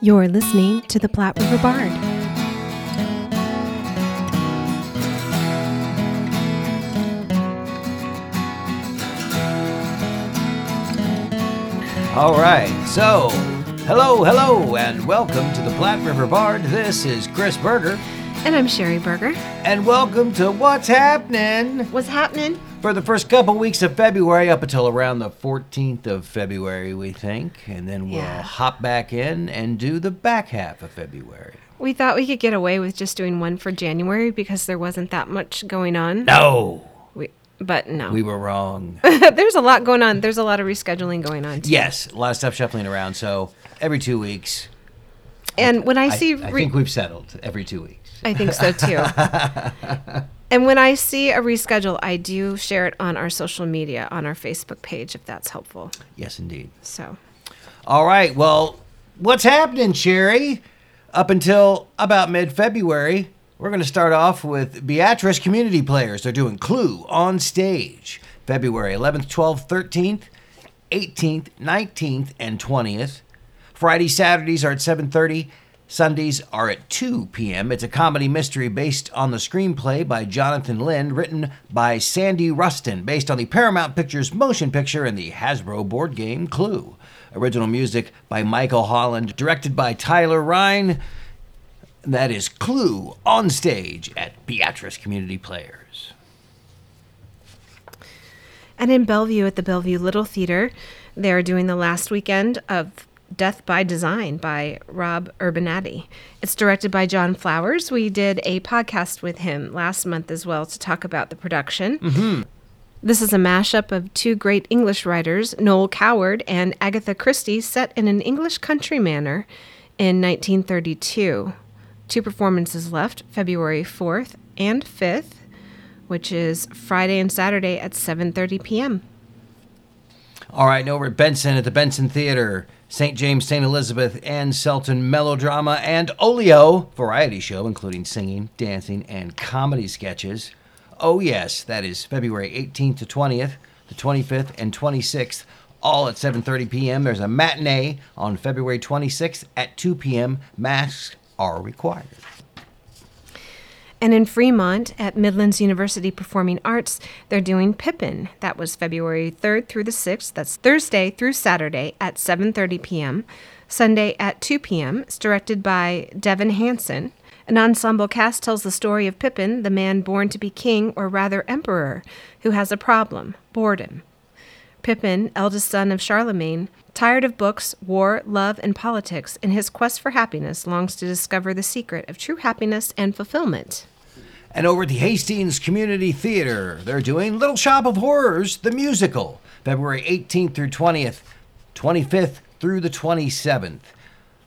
You're listening to the Platte River Bard. All right, so hello, hello, and welcome to the Platte River Bard. This is Chris Berger, And I'm Sherry Berger. and welcome to What's Happening What's happening? For the first couple weeks of February up until around the 14th of February, we think, and then we'll Yeah. hop back in and do the back half of February. We thought we could get away with just doing one for January because there wasn't that much going on. No, We, but no. we were wrong. There's a lot going on. There's a lot of rescheduling going on. Too. yes, a lot of stuff shuffling around. So every two weeks, And when I I, see. I re- think we've settled every two weeks. I think so too. and when I see a reschedule, I do share it on our social media, on our Facebook page, if that's helpful. Yes, indeed. So, All right. Well, what's happening, Sherry? Up until about mid February, we're going to start off with Beatrice Community Players. They're doing Clue on stage February 11th, 12th, 13th, 18th, 19th, and 20th. Friday, Saturdays are at 7:30. Sundays are at 2 p.m. It's a comedy mystery based on the screenplay by Jonathan Lynn, written by Sandy Rustin, based on the Paramount Pictures motion picture and the Hasbro board game Clue. Original music by Michael Holland, directed by Tyler Ryan. That is Clue on stage at Beatrice Community Players. and in Bellevue at the Bellevue Little Theater, they're doing the last weekend of Death by Design by Rob Urbinati. It's directed by John Flowers. We did a podcast with him last month as well to talk about the production. Mm-hmm. This is a mashup of two great English writers, Noel Coward and Agatha Christie, set in an English country manor in 1932. Two performances left, February 4th and 5th, which is Friday and Saturday at 7:30 p.m. All right, and over at Benson at the Benson Theater, St. James, St. Elizabeth, and Selton melodrama and Olio variety show, including singing, dancing, and comedy sketches. Oh, yes, that is February 18th to 20th, the 25th and 26th, all at 7:30 p.m. There's a matinee on February 26th at 2 p.m. Masks are required. And in Fremont at Midlands University Performing Arts, they're doing Pippin. That was February 3rd through the 6th. That's Thursday through Saturday at 7:30 p.m. Sunday at 2 p.m. It's directed by Devin Hansen. An ensemble cast tells the story of Pippin, the man born to be king or rather emperor, who has a problem, boredom. Pippin, eldest son of Charlemagne, tired of books, war, love, and politics, in his quest for happiness longs to discover the secret of true happiness and fulfillment. And over at the Hastings Community Theater, they're doing Little Shop of Horrors, the musical, February 18th through 20th, 25th through the 27th.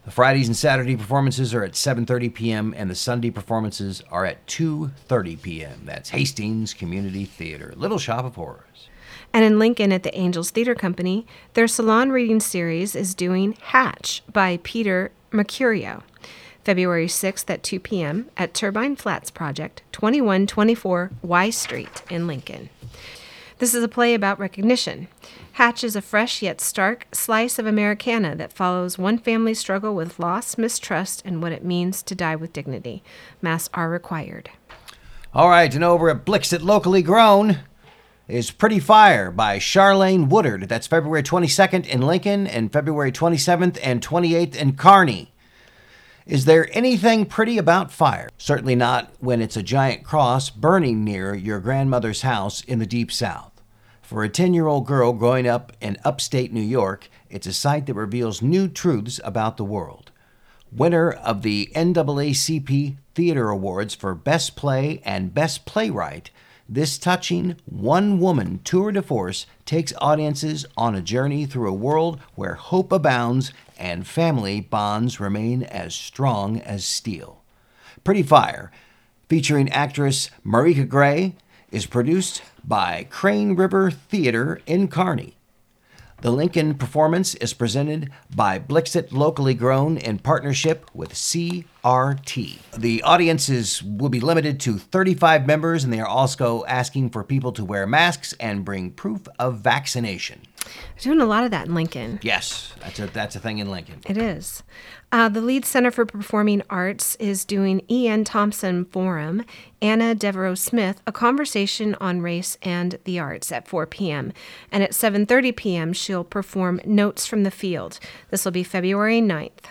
The Fridays and Saturday performances are at 7:30 p.m. and the Sunday performances are at 2:30 p.m. That's Hastings Community Theater, Little Shop of Horrors. And in Lincoln at the Angels Theater Company, their salon reading series is doing Hatch by Peter Mercurio. February 6th at 2 p.m. at Turbine Flats Project, 2124 Y Street in Lincoln. This is a play about recognition. Hatch is a fresh yet stark slice of Americana that follows one family's struggle with loss, mistrust, and what it means to die with dignity. Masks are required. All right, and over at Blix, Blixit Locally Grown is Pretty Fire by Charlayne Woodard. That's February 22nd in Lincoln and February 27th and 28th in Kearney. Is there anything pretty about fire? Certainly not when it's a giant cross burning near your grandmother's house in the deep south. For a 10 year old girl growing up in upstate New York, it's a sight that reveals new truths about the world. Winner of the NAACP Theater Awards for Best Play and Best Playwright, this touching one woman tour de force takes audiences on a journey through a world where hope abounds and family bonds remain as strong as steel. Pretty Fire, featuring actress Marika Gray, is produced by Crane River Theater in Kearney. The Lincoln performance is presented by Blixit Locally Grown in partnership with C RT. The audiences will be limited to 35 members, and they are also asking for people to wear masks and bring proof of vaccination. They're doing a lot of that in Lincoln. Yes, that's a that's a thing in Lincoln. It is. Uh, the Leeds Center for Performing Arts is doing E.N. Thompson Forum, Anna Deavere Smith, a conversation on race and the arts at 4 p.m. And at 7.30 p.m., she'll perform Notes from the Field. This will be February 9th.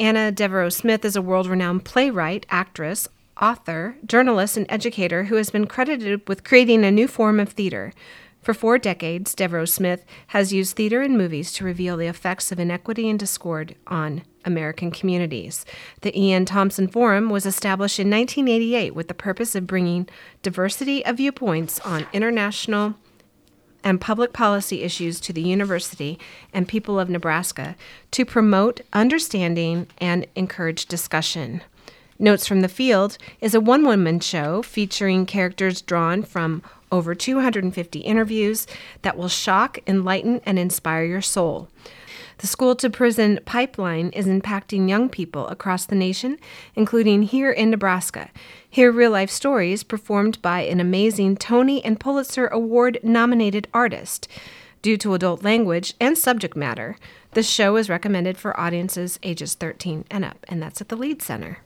Anna Deavere Smith is a world renowned playwright, actress, author, journalist, and educator who has been credited with creating a new form of theater. For four decades, Deavere Smith has used theater and movies to reveal the effects of inequity and discord on American communities. The E.N. Thompson Forum was established in 1988 with the purpose of bringing diversity of viewpoints on international and public policy issues to the university and people of Nebraska to promote understanding and encourage discussion. Notes from the Field is a one woman show featuring characters drawn from over 250 interviews that will shock, enlighten, and inspire your soul. The school to prison pipeline is impacting young people across the nation, including here in Nebraska. Hear real life stories performed by an amazing Tony and Pulitzer Award nominated artist. Due to adult language and subject matter, the show is recommended for audiences ages 13 and up, and that's at the Lied Center.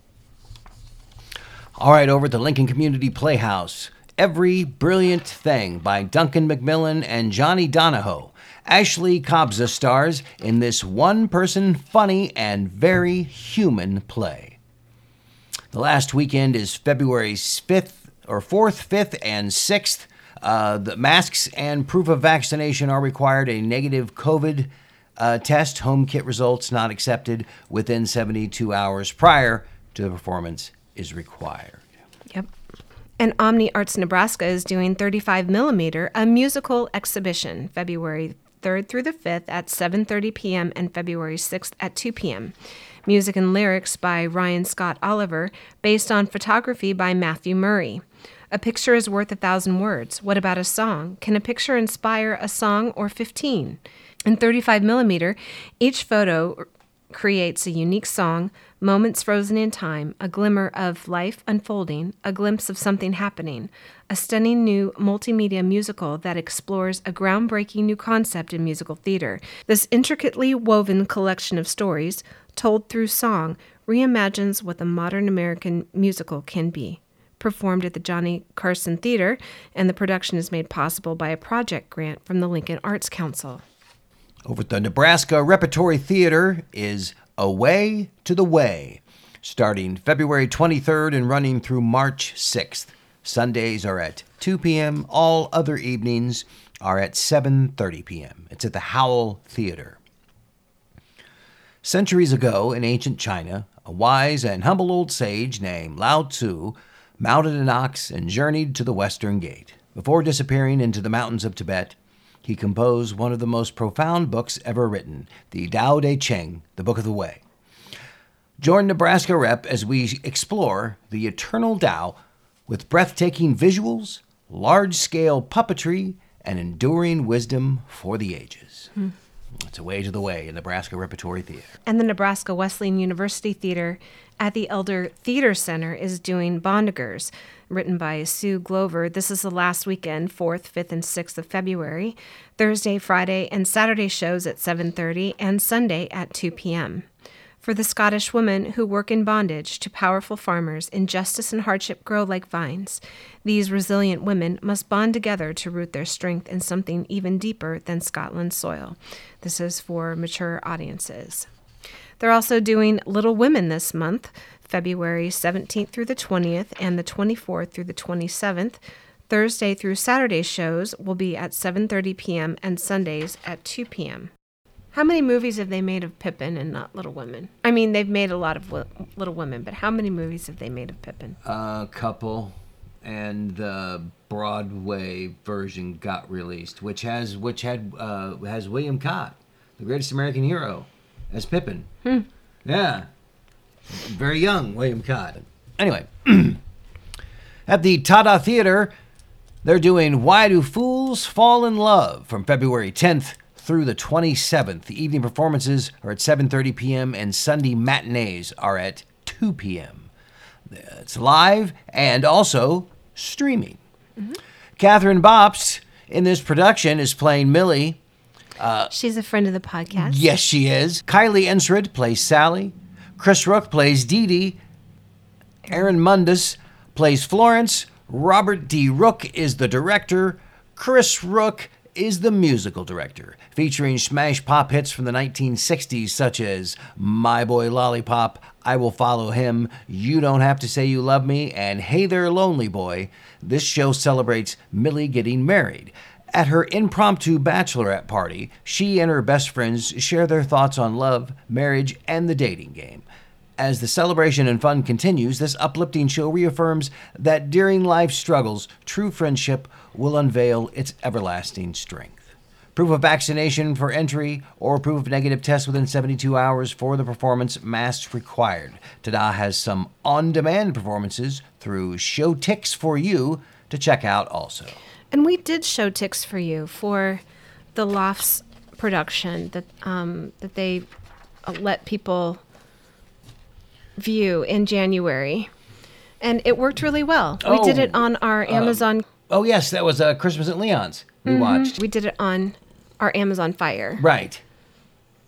All right, over at the Lincoln Community Playhouse. Every Brilliant Thing by Duncan Macmillan and Jonny Donahoe. Ashley Kobza stars in this one person, funny, and very human play. The last weekend is February 5th, or 4th, 5th, and 6th. Uh, the masks and proof of vaccination are required. A negative COVID uh, test, home kit results not accepted within 72 hours prior to the performance is required. Yep. And Omni Arts Nebraska is doing 35 millimeter, a musical exhibition, February 3rd through the 5th at 7:30 p.m. and February 6th at 2 p.m. Music and lyrics by Ryan Scott Oliver, based on photography by Matthew Murray. A picture is worth a thousand words. What about a song? Can a picture inspire a song or 15? In 35 millimeter, each photo creates a unique song, moments frozen in time, a glimmer of life unfolding, a glimpse of something happening, a stunning new multimedia musical that explores a groundbreaking new concept in musical theater. This intricately woven collection of stories, told through song, reimagines what the modern American musical can be. Performed at the Johnny Carson Theater, and the production is made possible by a project grant from the Lincoln Arts Council. Over at the Nebraska Repertory Theater is Away to the Way, starting February 23rd and running through March 6th. Sundays are at 2 p.m. All other evenings are at 7:30 p.m. It's at the Howell Theater. Centuries ago in ancient China, a wise and humble old sage named Lao Tzu mounted an ox and journeyed to the western gate. Before disappearing into the mountains of Tibet, he composed one of the most profound books ever written, the Tao Te Ching, the Book of the Way. Join Nebraska Rep as we explore the eternal Tao with breathtaking visuals, large scale puppetry, and enduring wisdom for the ages. Hmm. It's a way to the way in Nebraska Repertory Theater. And the Nebraska Wesleyan University Theater at the Elder Theater Center is doing Bondagers, written by Sue Glover. This is the last weekend, 4th, 5th, and 6th of February. Thursday, Friday, and Saturday shows at 7:30 and Sunday at 2 p.m. For the Scottish women who work in bondage to powerful farmers, injustice and hardship grow like vines. These resilient women must bond together to root their strength in something even deeper than Scotland's soil. This is for mature audiences. They're also doing Little Women this month, February 17th through the 20th and the 24th through the 27th. Thursday through Saturday shows will be at 7:30 p.m. and Sundays at 2 p.m. How many movies have they made of Pippin and not Little Women? I mean, they've made a lot of Little Women, but how many movies have they made of Pippin? A couple, and the Broadway version got released, which has which had uh, has William Katt, the greatest American hero, as Pippin. Hmm. Yeah, very young William Katt. Anyway, at the Tada Theater, they're doing "Why Do Fools Fall in Love" from February 10th through the 27th. The evening performances are at 7:30 p.m. and Sunday matinees are at 2 p.m. It's live and also streaming. Mm-hmm. Catherine Bops in this production is playing Millie. Uh, She's a friend of the podcast. Yes, she is. Kylie Ensrid plays Sally. Chris Rook plays Dee Dee. Aaron Mundus plays Florence. Robert D. Rook is the director. Chris Rook is the musical director, featuring smash pop hits from the 1960s such as My Boy Lollipop, I Will Follow Him, You Don't Have to Say You Love Me, and Hey There Lonely Boy. This show celebrates Millie getting married. At her impromptu bachelorette party, she and her best friends share their thoughts on love, marriage, and the dating game. As the celebration and fun continues, this uplifting show reaffirms that during life's struggles, true friendship will unveil its everlasting strength. Proof of vaccination for entry or proof of negative test within 72 hours for the performance masks required. Tada has some on demand performances through Show Ticks for You to check out also. And we did show ticks for you for the Lofts production that um, that they uh, let people view in January, and it worked really well. We did Oh, it on our Amazon. Oh, yes, that was uh, Christmas at Leon's. We watched. We did it on our Amazon Fire. Right.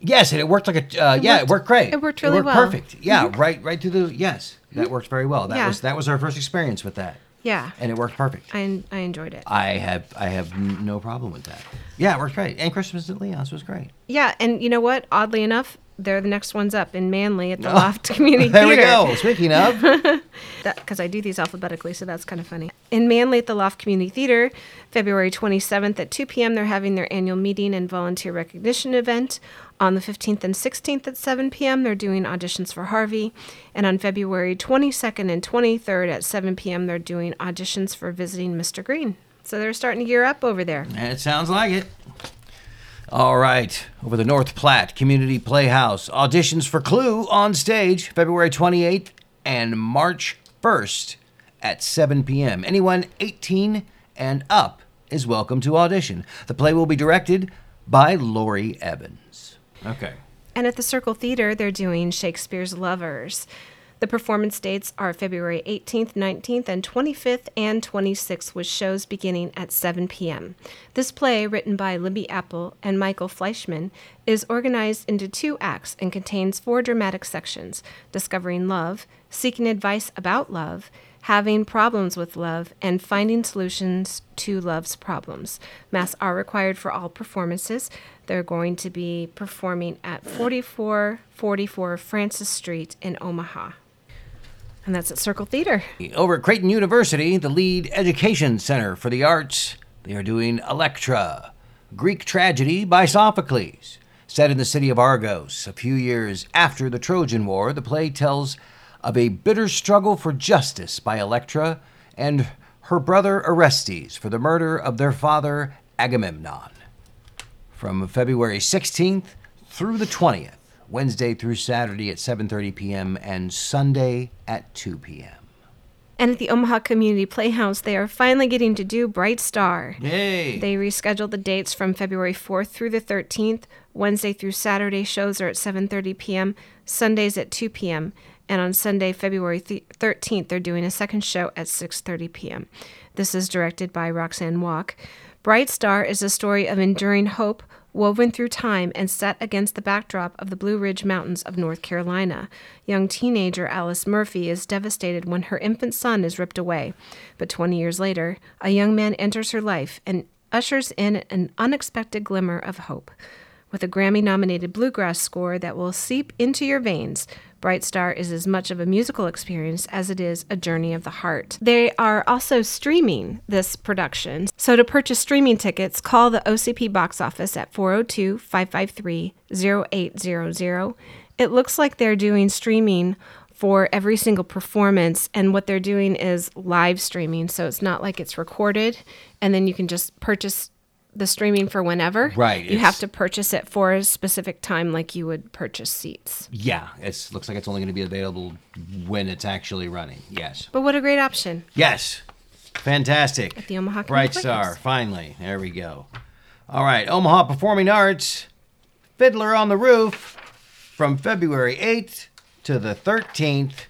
Yes, and it worked like a uh, yeah, it worked- worked great. it worked really well. Mm-hmm. Perfect. Yeah, right, right to the yes. That worked very well. That Yeah. was that was our first experience with that, Yeah, and it worked perfect. I I enjoyed it. I have I have no problem with that. Yeah, it worked great. And Christmas at Leon's was great. Yeah, and you know what? Oddly enough, they're the next ones up in Manley at the Loft Community Theater. There we go. Speaking of, because I do these alphabetically, so that's kind of funny. In Manley at the Loft Community Theater, February 27th at 2 p.m., they're having their annual meeting and volunteer recognition event. On the 15th and 16th at 7 p.m., they're doing auditions for Harvey. And on February 22nd and 23rd at 7 p.m., they're doing auditions for visiting Mr. Green. So they're starting to gear up over there. it sounds like it. All right, over the North Platte Community Playhouse auditions for Clue on stage February 28th and March 1st at 7 p.m. Anyone 18 and up is welcome to audition. The play will be directed by Lori Evans. Okay. And at the Circle Theater, they're doing Shakespeare's Lovers. The performance dates are February 18th, 19th, and 25th and 26th, with shows beginning at 7 p.m. This play, written by Libby Appel and Michael Flachmann, is organized into two acts and contains four dramatic sections discovering love, seeking advice about love, having problems with love, and finding solutions to love's problems. Masks are required for all performances. They're going to be performing at 4444 Francis Street in Omaha. And that's at Circle Theater. Over at Creighton University, the Lied Education Center for the arts, they are doing Electra, Greek tragedy by Sophocles. Set in the city of Argos, a few years after the Trojan War, the play tells of a bitter struggle for justice by Electra and her brother Orestes for the murder of their father Agamemnon. From February 16th through the 20th, Wednesday through Saturday at 7:30 p.m. and Sunday at 2 p.m. And at the Omaha Community Playhouse, they are finally getting to do Bright Star. Yay! They rescheduled the dates from February 4th through the 13th. Wednesday through Saturday shows are at 7:30 p.m., Sundays at 2 p.m., and on Sunday, February th- 13th, they're doing a second show at 6:30 p.m. This is directed by Roxanne Walk. Bright Star is a story of enduring hope woven through time and set against the backdrop of the Blue Ridge Mountains of North Carolina. Young teenager Alice Murphy is devastated when her infant son is ripped away. But 20 years later, a young man enters her life and ushers in an unexpected glimmer of hope. With a Grammy nominated bluegrass score that will seep into your veins, Bright Star is as much of a musical experience as it is a journey of the heart. They are also streaming this production. So to purchase streaming tickets, call the OCP box office at 402 553 0800. It looks like they're doing streaming for every single performance and what they're doing is live streaming so it's not like it's recorded and then you can just purchase the streaming for whenever Right, you have to purchase it for a specific time like you would purchase seats Yeah, it looks like it's only going to be available when it's actually running. Yes. but what a great option Yes. Fantastic. At the Omaha Bright Star, finally. There we go. All right, Omaha Performing Arts, Fiddler on the Roof, from February 8th to the 13th.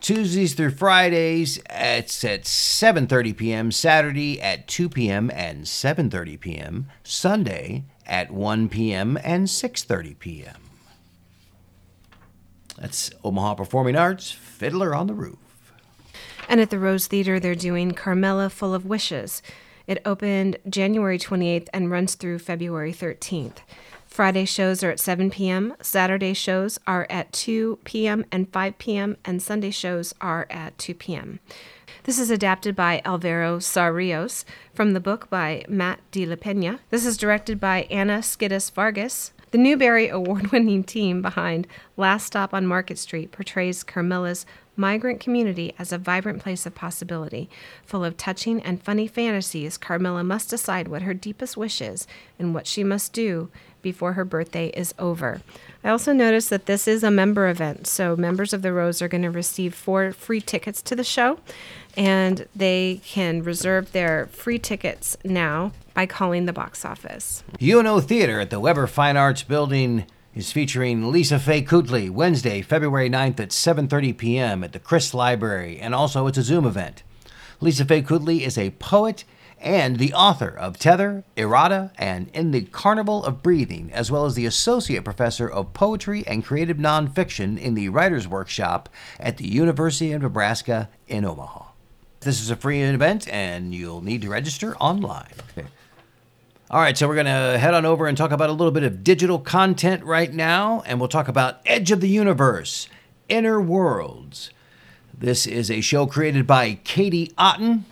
Tuesdays through Fridays, it's at 7:30 p.m. Saturday at 2 p.m. and 7:30 p.m. Sunday at 1 p.m. and 6:30 p.m. That's Omaha Performing Arts, Fiddler on the Roof. And at the Rose Theater, they're doing Carmela Full of Wishes. It opened January 28th and runs through February 13th. Friday shows are at 7 p.m., Saturday shows are at 2 p.m. and 5 p.m., and Sunday shows are at 2 p.m. This is adapted by Alvaro Saar Rios from the book by Matt de la Pena. This is directed by Anna Skidis Vargas. The Newbery Award winning team behind Last Stop on Market Street portrays Carmela's migrant community as a vibrant place of possibility. Full of touching and funny fantasies, Carmela must decide what her deepest wish is and what she must do before her birthday is over. I also noticed that this is a member event, so members of the Rose are going to receive four free tickets to the show, and they can reserve their free tickets now by calling the box office. UNO Theater at the Weber Fine Arts Building is featuring Lisa Faye Coutley Wednesday, February 9th at 7:30 p.m. at the Criss Library, and also it's a Zoom event. Lisa Faye Coutley is a poet and the author of Tether, Errata, and In the Carnival of Breathing, as well as the Associate Professor of Poetry and Creative Nonfiction in the Writers' Workshop at the University of Nebraska in Omaha. This is a free event, and you'll need to register online. Okay. All right, so we're going to head on over and talk about a little bit of digital content right now, and we'll talk about Edge of the Universe, Inner Worlds. This is a show created by Katie Otten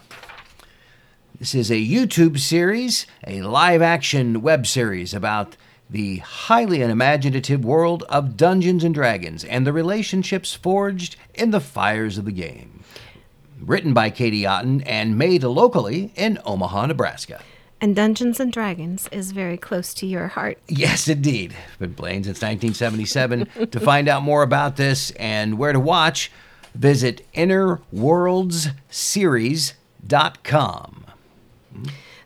this is a YouTube series, a live action web series about the highly unimaginative world of Dungeons and Dragons and the relationships forged in the fires of the game. Written by Katie Otten and made locally in Omaha, Nebraska. And Dungeons and Dragons is very close to your heart. Yes, indeed. Been playing since 1977. to find out more about this and where to watch, visit innerworldsseries.com.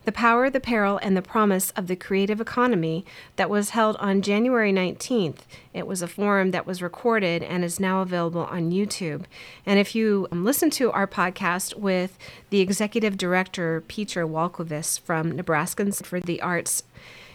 The Power, the Peril, and the Promise of the Creative Economy that was held on January 19th. It was a forum that was recorded and is now available on YouTube. And if you um, listen to our podcast with the executive director, Peter Walkovis from Nebraskans for the Arts,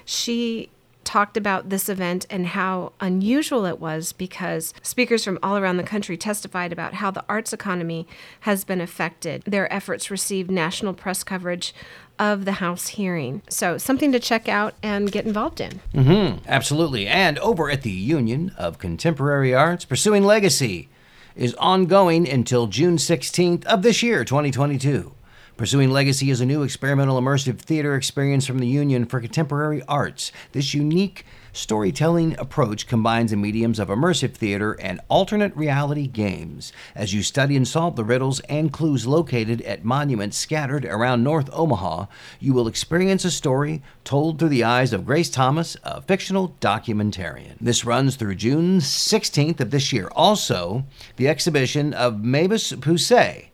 she talked about this event and how unusual it was because speakers from all around the country testified about how the arts economy has been affected. Their efforts received national press coverage of the House hearing. So, something to check out and get involved in. Mm-hmm, absolutely. And over at the Union of Contemporary Arts, Pursuing Legacy is ongoing until June 16th of this year, 2022. Pursuing Legacy is a new experimental immersive theater experience from the Union for Contemporary Arts. This unique storytelling approach combines the mediums of immersive theater and alternate reality games as you study and solve the riddles and clues located at monuments scattered around North Omaha. You will experience a story told through the eyes of Grace Thomas, a fictional documentarian. This runs through June 16th of this year. Also, the exhibition of Mavis Pusey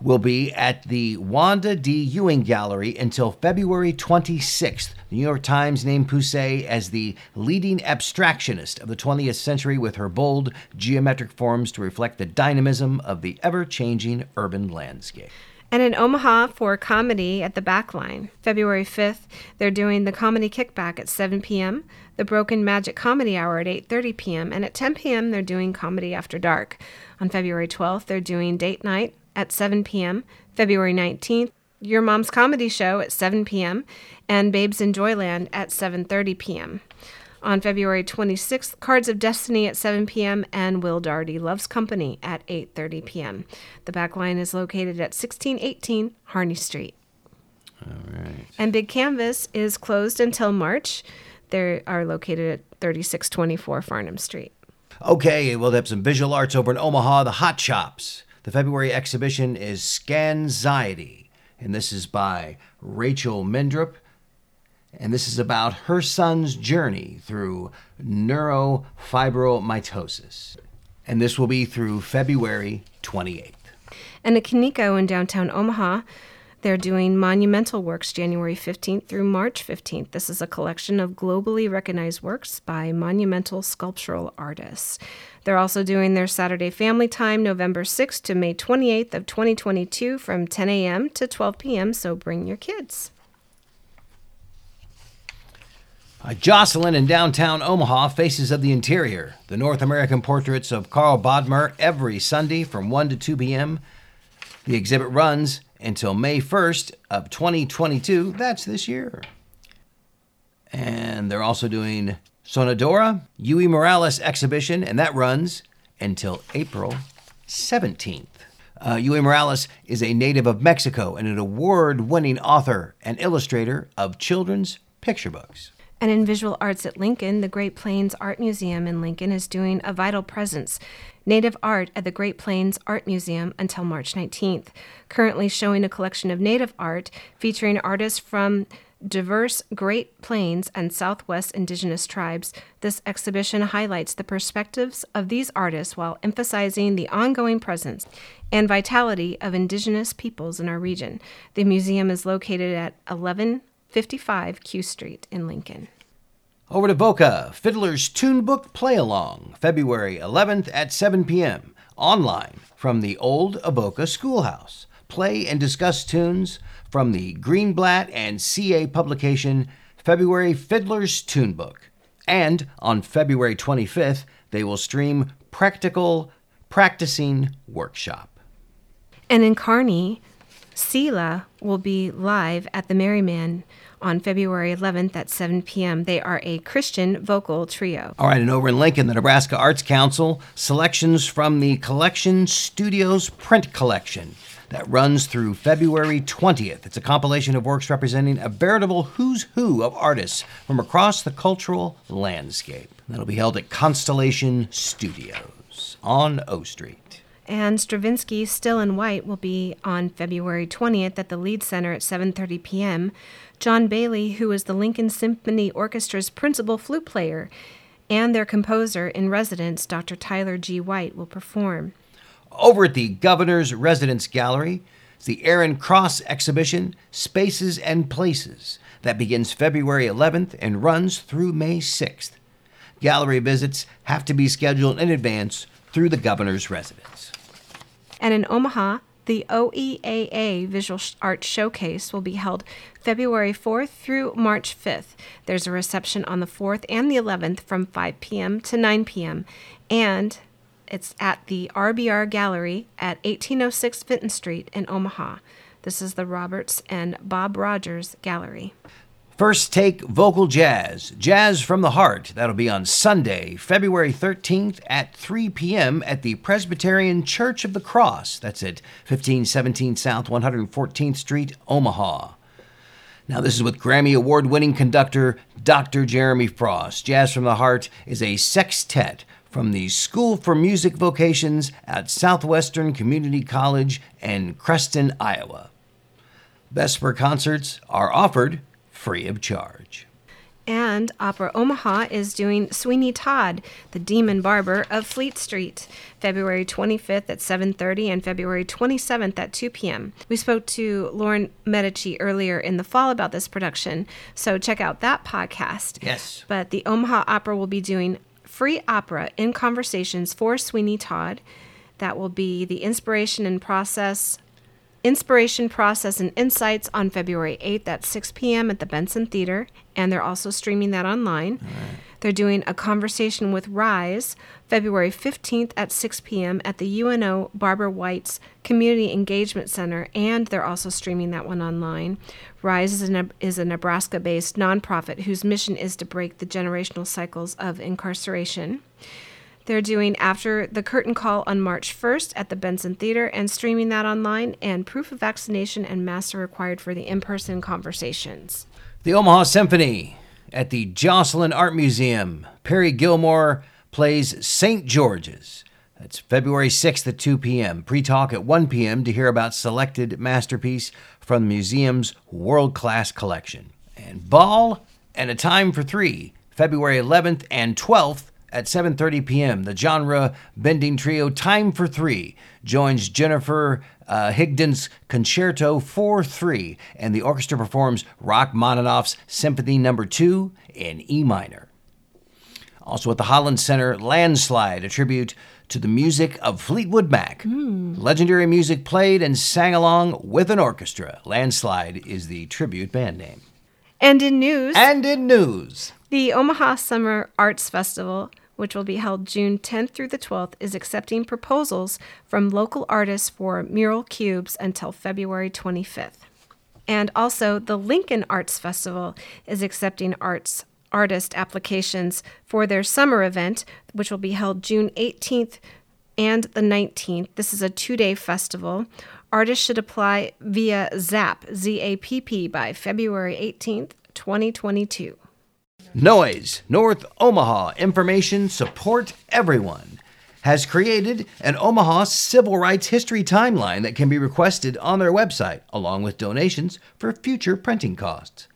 will be at the Wanda D. Ewing Gallery until February 26th. The New York Times named Pusey as the leading abstractionist of the 20th century with her bold geometric forms to reflect the dynamism of the ever changing urban landscape. And in Omaha for comedy at the Backline, February 5th, they're doing the Comedy Kickback at 7 p.m., the Broken Magic Comedy Hour at 8:30 p.m., and at 10 p.m. they're doing Comedy After Dark. On February 12th, they're doing Date Night at 7 p.m., February 19th, Your Mom's Comedy Show at 7 p.m., and Babes in Joyland at 7:30 p.m. On February 26th, Cards of Destiny at 7 p.m. and Will Darty Loves Company at 8:30 p.m. The back line is located at 1618 Harney Street. All right. And Big Canvas is closed until March. They are located at 3624 Farnam Street. Okay, we'll have some visual arts over in Omaha, the Hot Shops. The February exhibition is Scanxiety, and this is by Rachel Mendrup. And this is about her son's journey through neurofibromatosis. And this will be through February 28th. And at Kaneko in downtown Omaha, They're doing monumental works January 15th through March 15th. This is a collection of globally recognized works by monumental sculptural artists. They're also doing their Saturday Family Time November 6th to May 28th of 2022 from 10 a.m. to 12 p.m. So bring your kids. Uh, Joslyn in downtown Omaha, Faces of the Interior, the North American portraits of Karl Bodmer every Sunday from 1 to 2 p.m. The exhibit runs until May 1st of 2022. That's this year. And they're also doing Sonadora, Yuyi Morales exhibition, and that runs until April 17th. Uh, Yuyi Morales is a native of Mexico and an award winning author and illustrator of children's picture books. And in visual arts at Lincoln, the Great Plains Art Museum in Lincoln is doing a vital presence native art at the Great Plains Art Museum until March 19th, currently showing a collection of native art featuring artists from diverse Great Plains and Southwest indigenous tribes. This exhibition highlights the perspectives of these artists while emphasizing the ongoing presence and vitality of indigenous peoples in our region. The museum is located at 11 55 Q Street in Lincoln. Over to Boca, Fiddler's Tune Book Play Along, February 11th at 7 p.m. Online from the old Avoca Schoolhouse. Play and discuss tunes from the Greenblatt and CA publication February Fiddler's Tune Book. And on February 25th, they will stream Practical Practicing Workshop. And in Kearney, Selah will be live at the Merryman on February 11th at 7 p.m. They are a Christian vocal trio. All right, and over in Lincoln, the Nebraska Arts Council, selections from the Collection Studios print collection that runs through February 20th. It's a compilation of works representing a veritable who's who of artists from across the cultural landscape. That'll be held at Constellation Studios on O Street and Stravinsky Still in White will be on February 20th at the Lied Center at 7:30 p.m. John Bailey, who is the Lincoln Symphony Orchestra's principal flute player, and their composer in residence, Dr. Tyler G. White, will perform. Over at the Governor's Residence Gallery, the Aaron Cross exhibition, Spaces and Places, that begins February 11th and runs through May 6th. Gallery visits have to be scheduled in advance through the Governor's Residence. And in Omaha, the OEAA Visual Arts Showcase will be held February 4th through March 5th. There's a reception on the 4th and the 11th from 5 p.m. to 9 p.m. And it's at the RBR Gallery at 1806 Fenton Street in Omaha. This is the Roberts and Bob Rogers Gallery. First Take Vocal Jazz, Jazz from the Heart. That'll be on Sunday, February 13th at 3 p.m. at the Presbyterian Church of the Cross. That's at 1517 South 114th Street, Omaha. Now, this is with Grammy Award winning conductor Dr. Jeremy Frost. Jazz from the Heart is a sextet from the School for Music Vocations at Southwestern Community College in Creston, Iowa. Vesper concerts are offered free of charge. And Opera Omaha is doing Sweeney Todd, the Demon Barber of Fleet Street, February 25th at 7:30 and February 27th at 2 p.m. We spoke to Lauren Medici earlier in the fall about this production, so check out that podcast. Yes. But the Omaha Opera will be doing free opera in conversations for Sweeney Todd. That will be the inspiration and process Inspiration Process and Insights on February 8th at 6 p.m. at the Benson Theater, and they're also streaming that online. Right. They're doing a conversation with Rise February 15th at 6 p.m. at the UNO Barbara Weitz Community Engagement Center, and they're also streaming that one online. Rise is a, is a Nebraska based nonprofit whose mission is to break the generational cycles of incarceration. They're doing After the Curtain Call on March 1st at the Benson Theater and streaming that online, and proof of vaccination and masks are required for the in person conversations. The Omaha Symphony at the Joslyn Art Museum. Perry Gilmore plays St. George's. That's February 6th at 2 p.m. Pre talk at 1 p.m. to hear about selected masterpiece from the museum's world class collection. And Ball and a Time for Three, February 11th and 12th at 7:30 p.m., the genre bending trio Time for 3 joins Jennifer uh, Higdon's Concerto for 3 and the orchestra performs Rachmaninoff's Symphony Number no. 2 in E minor. Also at the Holland Center, Landslide, a tribute to the music of Fleetwood Mac. Mm. Legendary music played and sang along with an orchestra. Landslide is the tribute band name. And in news. And in news. The Omaha Summer Arts Festival, which will be held June 10th through the 12th, is accepting proposals from local artists for mural cubes until February 25th. And also, the Lincoln Arts Festival is accepting arts artist applications for their summer event, which will be held June 18th and the 19th. This is a two day festival. Artists should apply via ZAP, Z A P P, by February 18th, 2022. Noise, North Omaha Information Support Everyone, has created an Omaha civil rights history timeline that can be requested on their website, along with donations for future printing costs.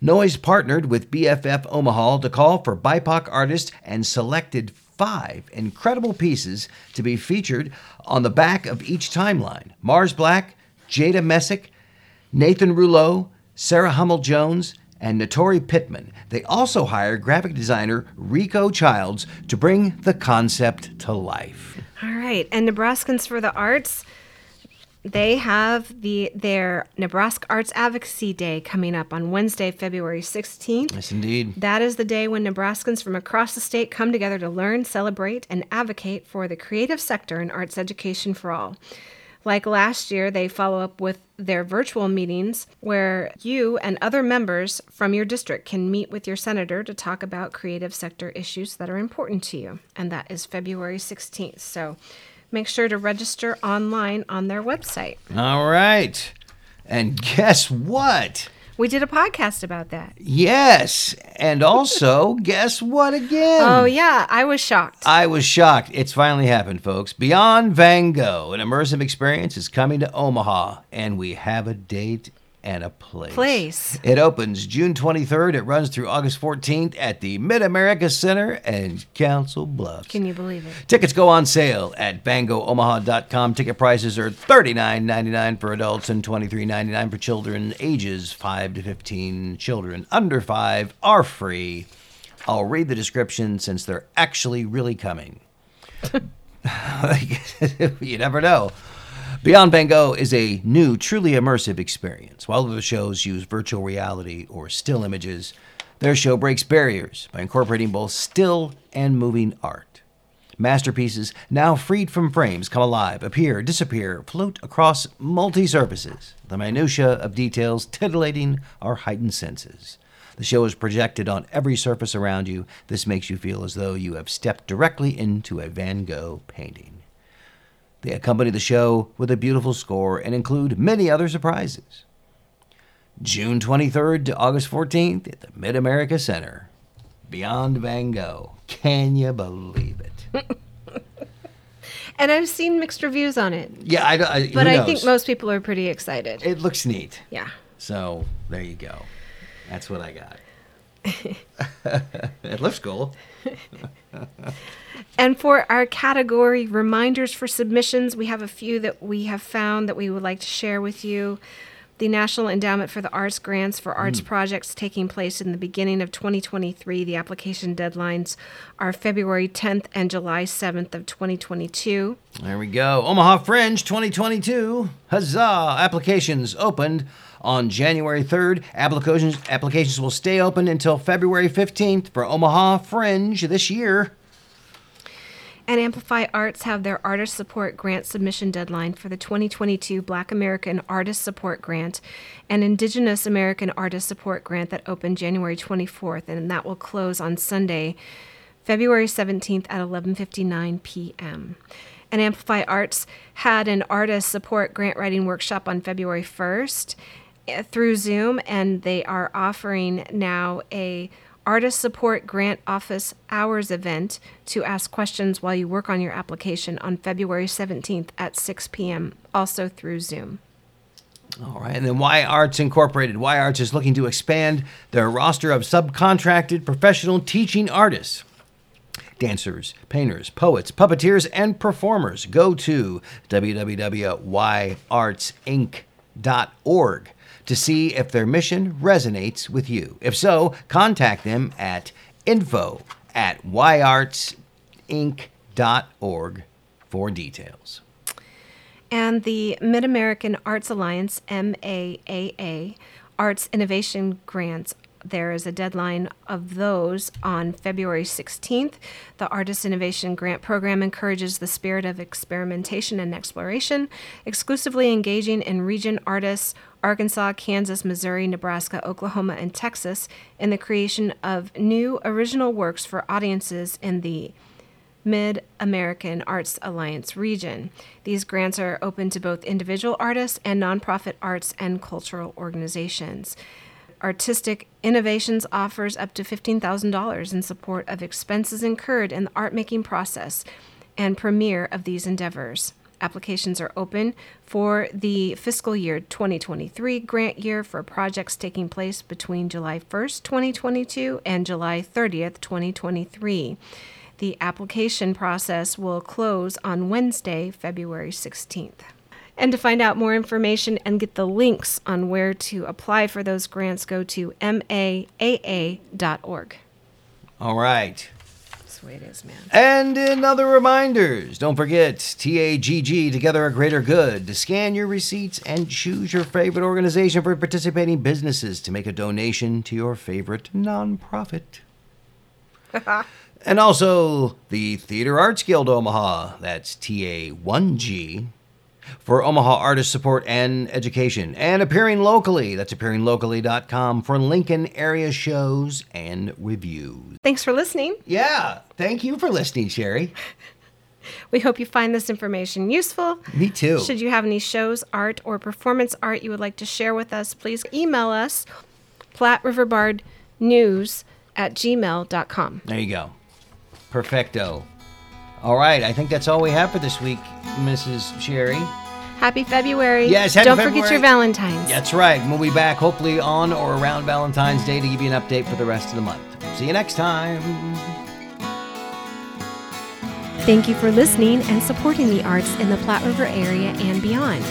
Noise partnered with BFF Omaha to call for BIPOC artists and selected five incredible pieces to be featured on the back of each timeline Mars Black, Jada Messick, Nathan Rouleau, Sarah Hummel Jones, and Notori Pittman. They also hire graphic designer Rico Childs to bring the concept to life. All right, and Nebraskans for the Arts. They have the their Nebraska Arts Advocacy Day coming up on Wednesday, February 16th. Yes, indeed. That is the day when Nebraskans from across the state come together to learn, celebrate, and advocate for the creative sector and arts education for all. Like last year, they follow up with their virtual meetings where you and other members from your district can meet with your senator to talk about creative sector issues that are important to you. And that is February 16th. So make sure to register online on their website. All right. And guess what? We did a podcast about that. Yes. And also, guess what again? Oh, yeah. I was shocked. I was shocked. It's finally happened, folks. Beyond Van Gogh, an immersive experience is coming to Omaha, and we have a date and a place. Place. It opens June 23rd. It runs through August 14th at the Mid America Center and Council Bluffs. Can you believe it? Tickets go on sale at VanGoghOmaha.com. Ticket prices are $39.99 for adults and $23.99 for children ages 5 to 15. Children under 5 are free. I'll read the description since they're actually really coming. you never know. Beyond Van Gogh is a new, truly immersive experience. While other shows use virtual reality or still images, their show breaks barriers by incorporating both still and moving art. Masterpieces, now freed from frames, come alive, appear, disappear, float across multi surfaces, the minutiae of details titillating our heightened senses. The show is projected on every surface around you. This makes you feel as though you have stepped directly into a Van Gogh painting. They accompany the show with a beautiful score and include many other surprises. June 23rd to August 14th at the Mid America Center. Beyond Van Gogh. Can you believe it? and I've seen mixed reviews on it. Yeah, I, I but I think most people are pretty excited. It looks neat. Yeah. So there you go. That's what I got. It looks cool. and for our category reminders for submissions, we have a few that we have found that we would like to share with you. The National Endowment for the Arts grants for arts mm. projects taking place in the beginning of 2023. The application deadlines are February 10th and July 7th of 2022. There we go. Omaha Fringe 2022. Huzzah! Applications opened on January 3rd. Applications applications will stay open until February 15th for Omaha Fringe this year. And Amplify Arts have their artist support grant submission deadline for the 2022 Black American Artist Support Grant and Indigenous American Artist Support Grant that opened January 24th, and that will close on Sunday, February 17th at 11:59 p.m. And Amplify Arts had an artist support grant writing workshop on February 1st eh, through Zoom, and they are offering now a Artist Support Grant Office Hours event to ask questions while you work on your application on February 17th at 6 p.m., also through Zoom. All right, and then Y Arts Incorporated. Y Arts is looking to expand their roster of subcontracted professional teaching artists. dancers, painters, poets, puppeteers, and performers. Go to www.yartsinc.org to see if their mission resonates with you. If so, contact them at info at yartsinc.org for details. And the Mid American Arts Alliance, MAAA, Arts Innovation Grants there is a deadline of those on February 16th. The Artist Innovation Grant Program encourages the spirit of experimentation and exploration, exclusively engaging in region artists Arkansas, Kansas, Missouri, Nebraska, Oklahoma, and Texas in the creation of new original works for audiences in the Mid American Arts Alliance region. These grants are open to both individual artists and nonprofit arts and cultural organizations. Artistic Innovations offers up to $15,000 in support of expenses incurred in the art making process and premiere of these endeavors. Applications are open for the fiscal year 2023 grant year for projects taking place between July 1st, 2022 and July 30th, 2023. The application process will close on Wednesday, February 16th. And to find out more information and get the links on where to apply for those grants, go to maaaa.org. All right. That's the way it is, man. And in other reminders, don't forget TAGG, Together a Greater Good, to scan your receipts and choose your favorite organization for participating businesses to make a donation to your favorite nonprofit. and also the Theater Arts Guild Omaha, that's TA1G, for Omaha artist support and education. And appearing locally, that's appearinglocally.com for Lincoln area shows and reviews. Thanks for listening. Yeah, thank you for listening, Sherry. We hope you find this information useful. Me too. Should you have any shows, art, or performance art you would like to share with us, please email us Platte News at gmail.com. There you go. Perfecto. All right, I think that's all we have for this week, Mrs. Sherry. Happy February. Yes, happy Don't February. forget your Valentine's. That's right. We'll be back hopefully on or around Valentine's Day to give you an update for the rest of the month. See you next time. Thank you for listening and supporting the arts in the Platte River area and beyond.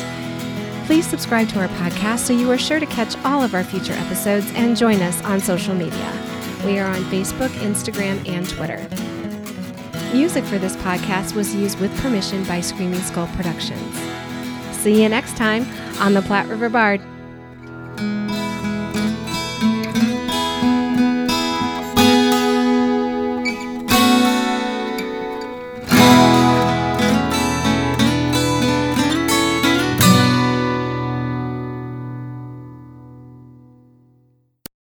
Please subscribe to our podcast so you are sure to catch all of our future episodes and join us on social media. We are on Facebook, Instagram, and Twitter. Music for this podcast was used with permission by Screaming Skull Productions. See you next time on the Platte River Bard.